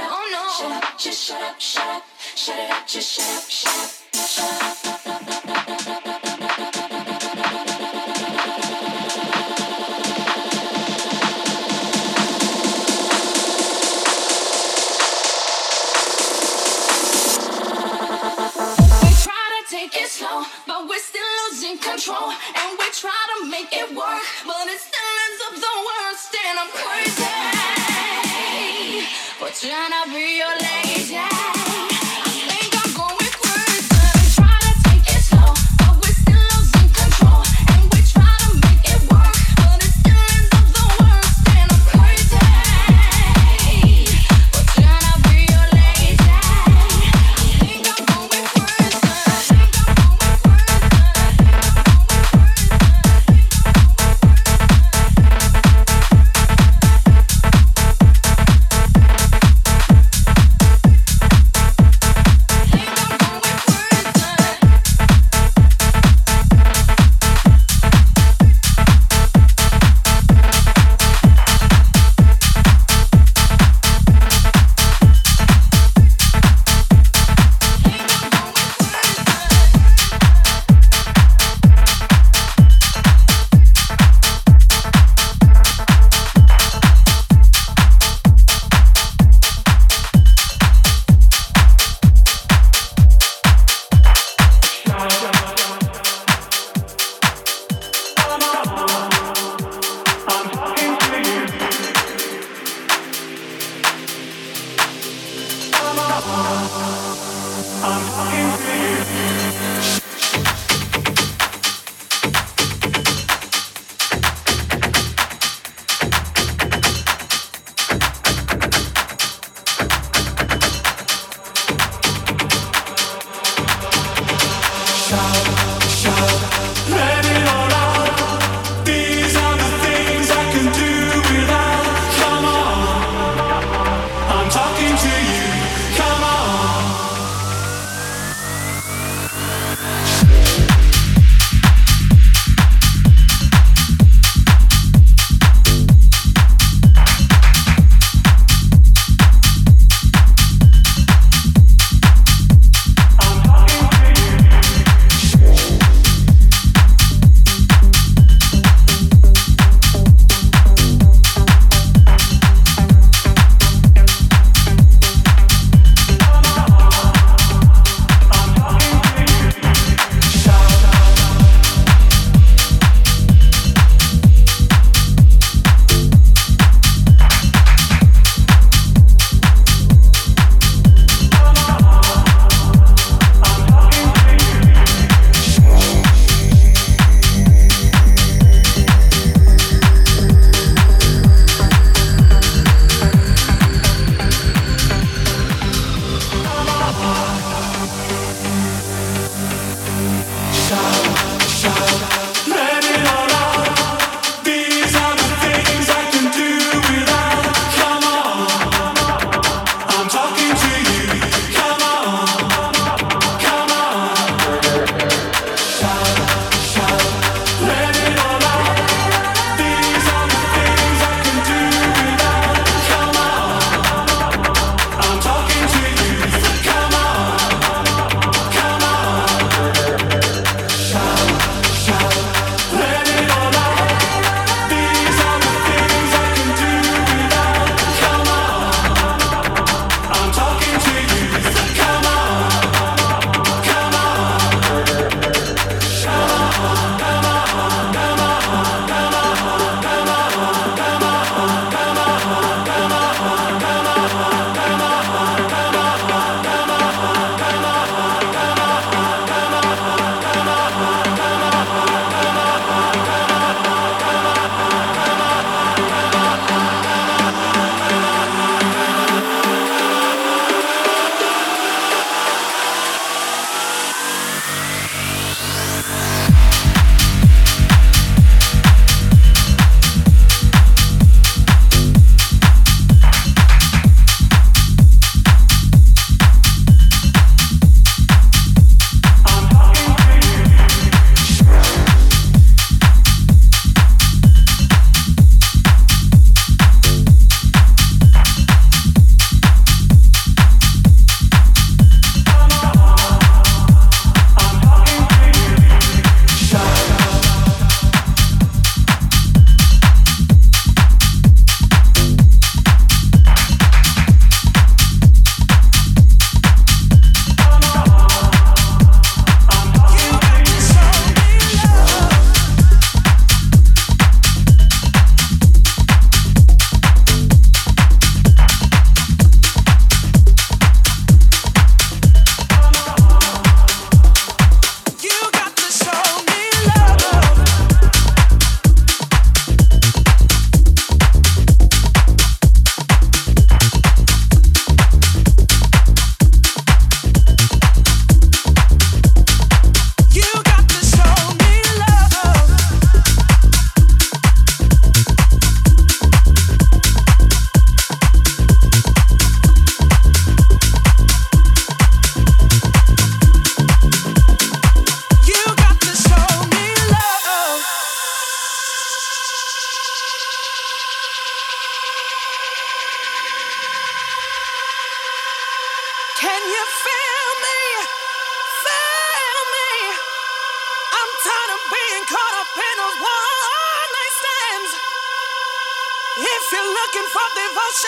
Oh no. Shut up, just shut up, shut up. Shut it up, just shut up, shut up. Shut up.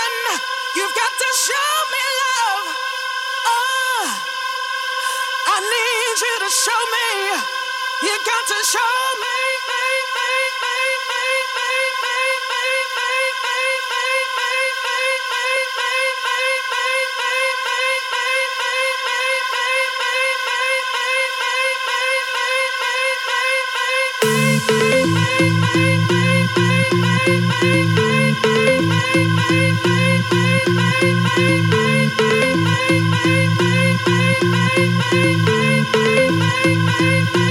passion. You've got to show me love. Oh, I need you to show me. You got to show me. Bye. Thank you.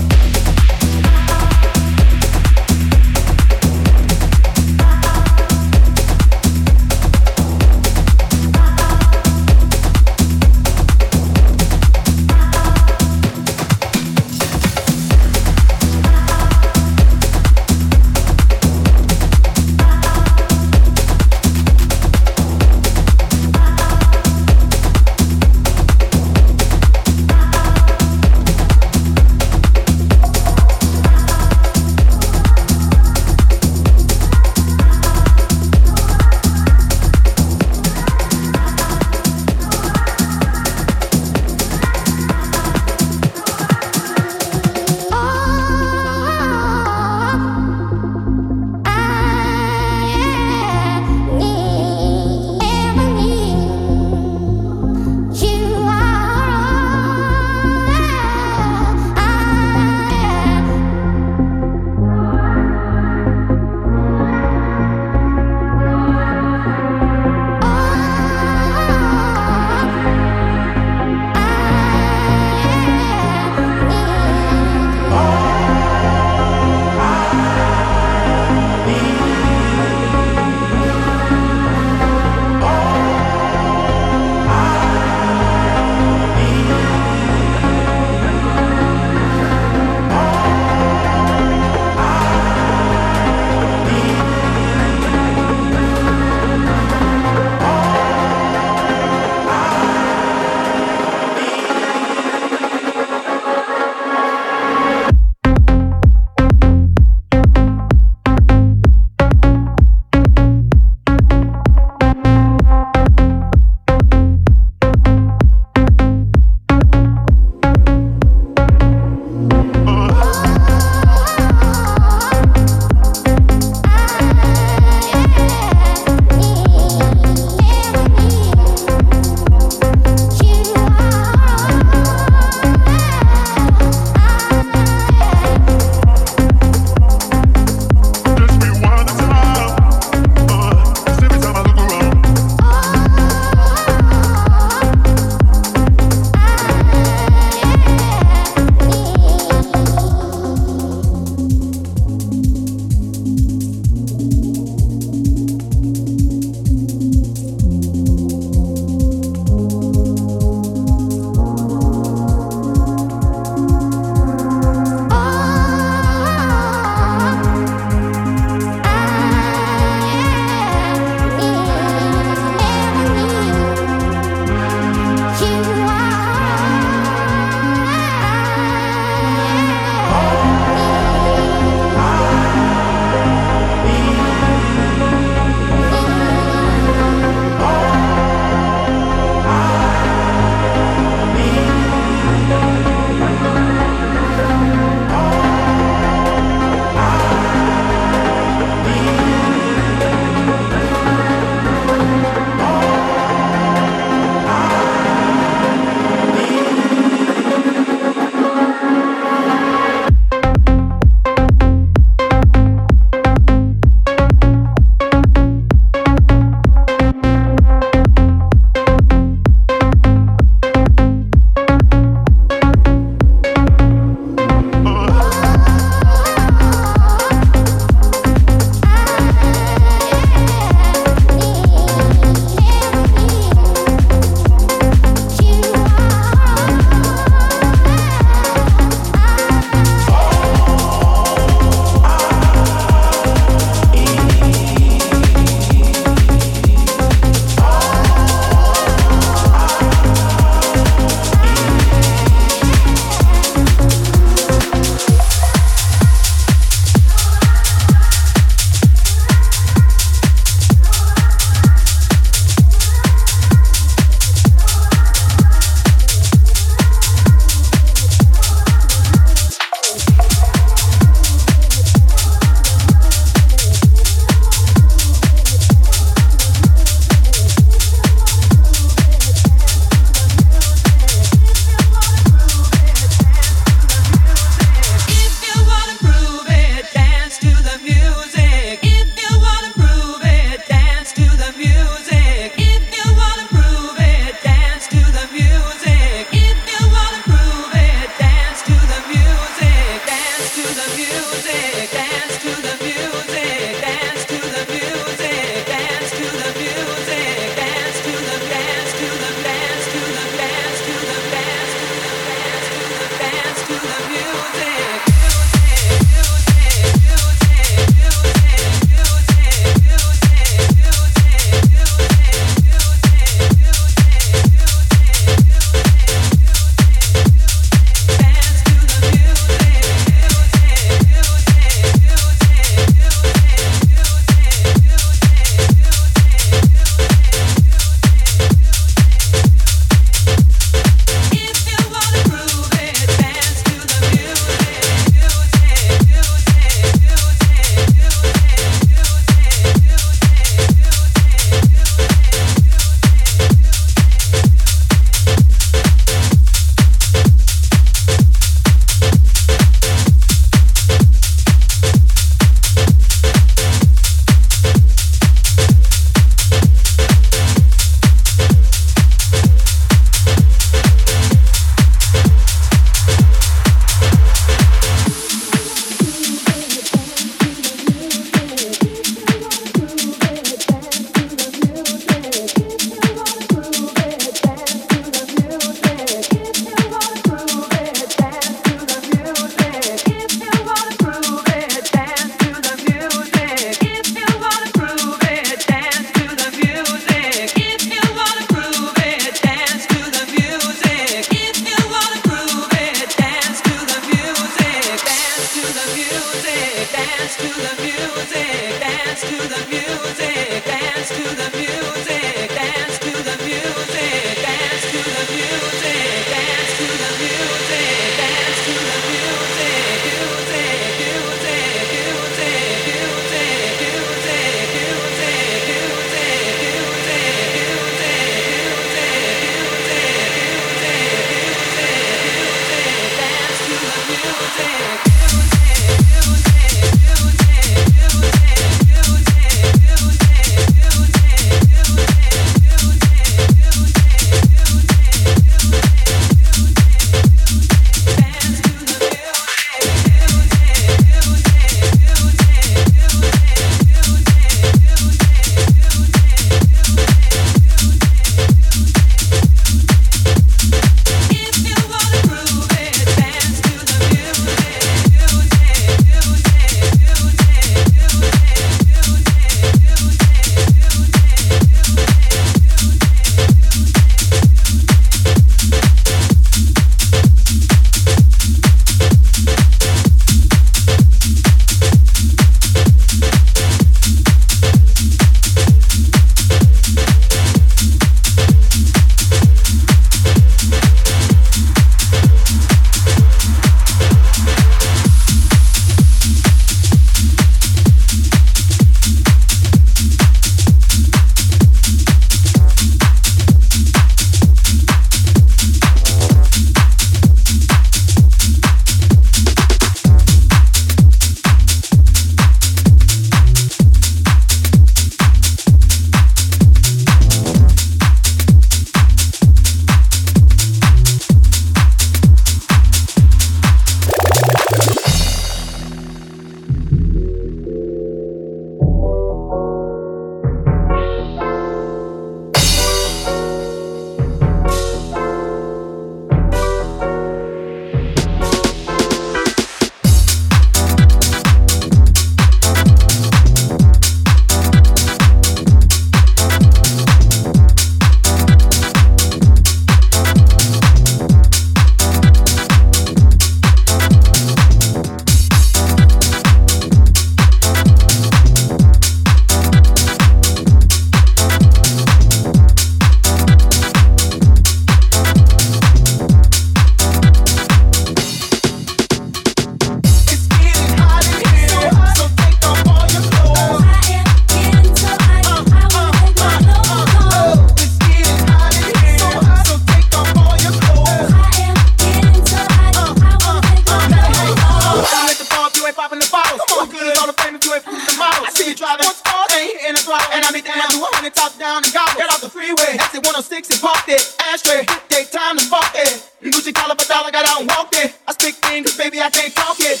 in a throttle and I meet it down. Do a hundred top down and gobble. Get off the freeway. Exit 106 and parked it. Ashtray, take time to fuck it. Gucci collar for dollar, got out and walked it. I speak English, baby, I can't talk it.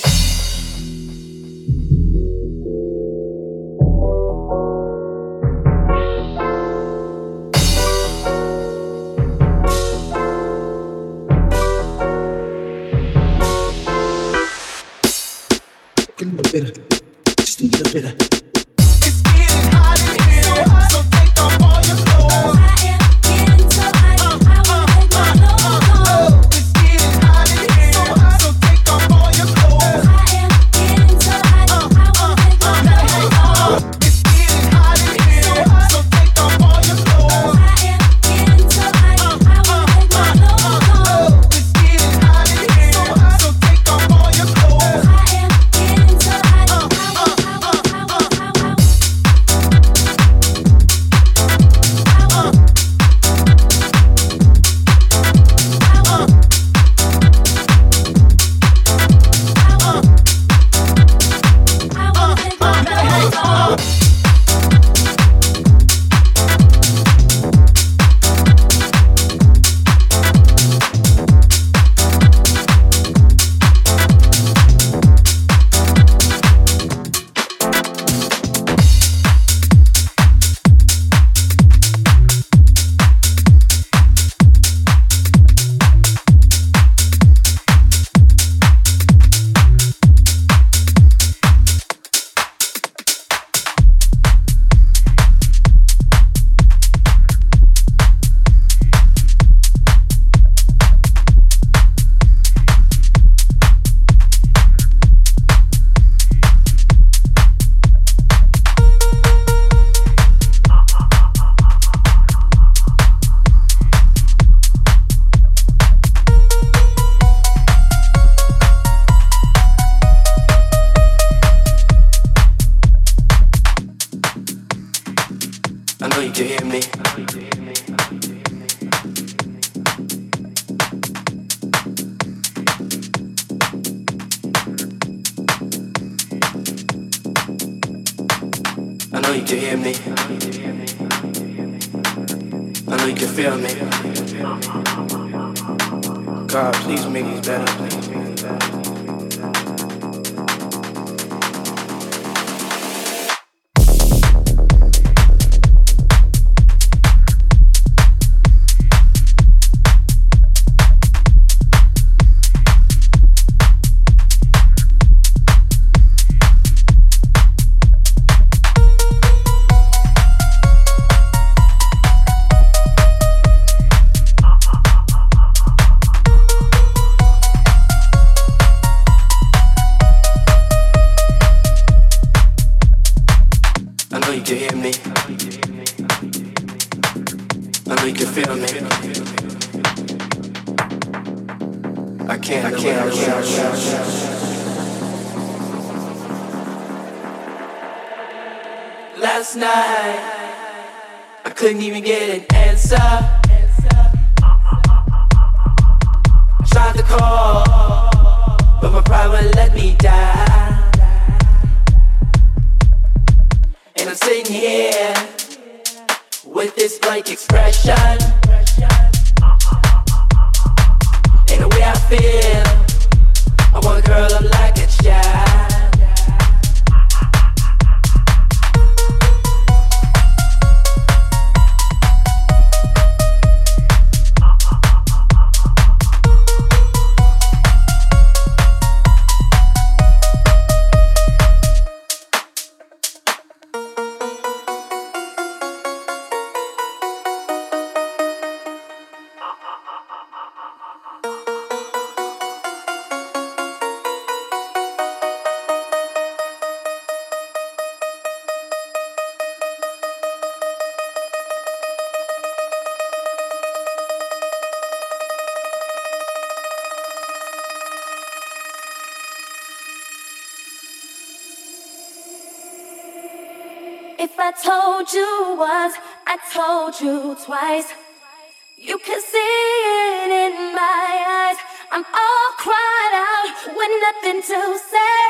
Just a little bit of know you can hear me. I know you feel me. I can't, Last night, I couldn't even get an answer. Tried to call, but my pride wouldn't let me die. sitting here with this blank expression. And the way I feel, I wanna curl up. twice. You can see it in my eyes. I'm all cried out with nothing to say.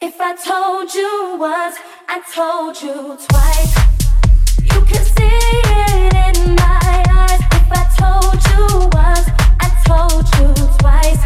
If I told you once, I told you twice. You can see it in my eyes. If I told you once, I told you twice.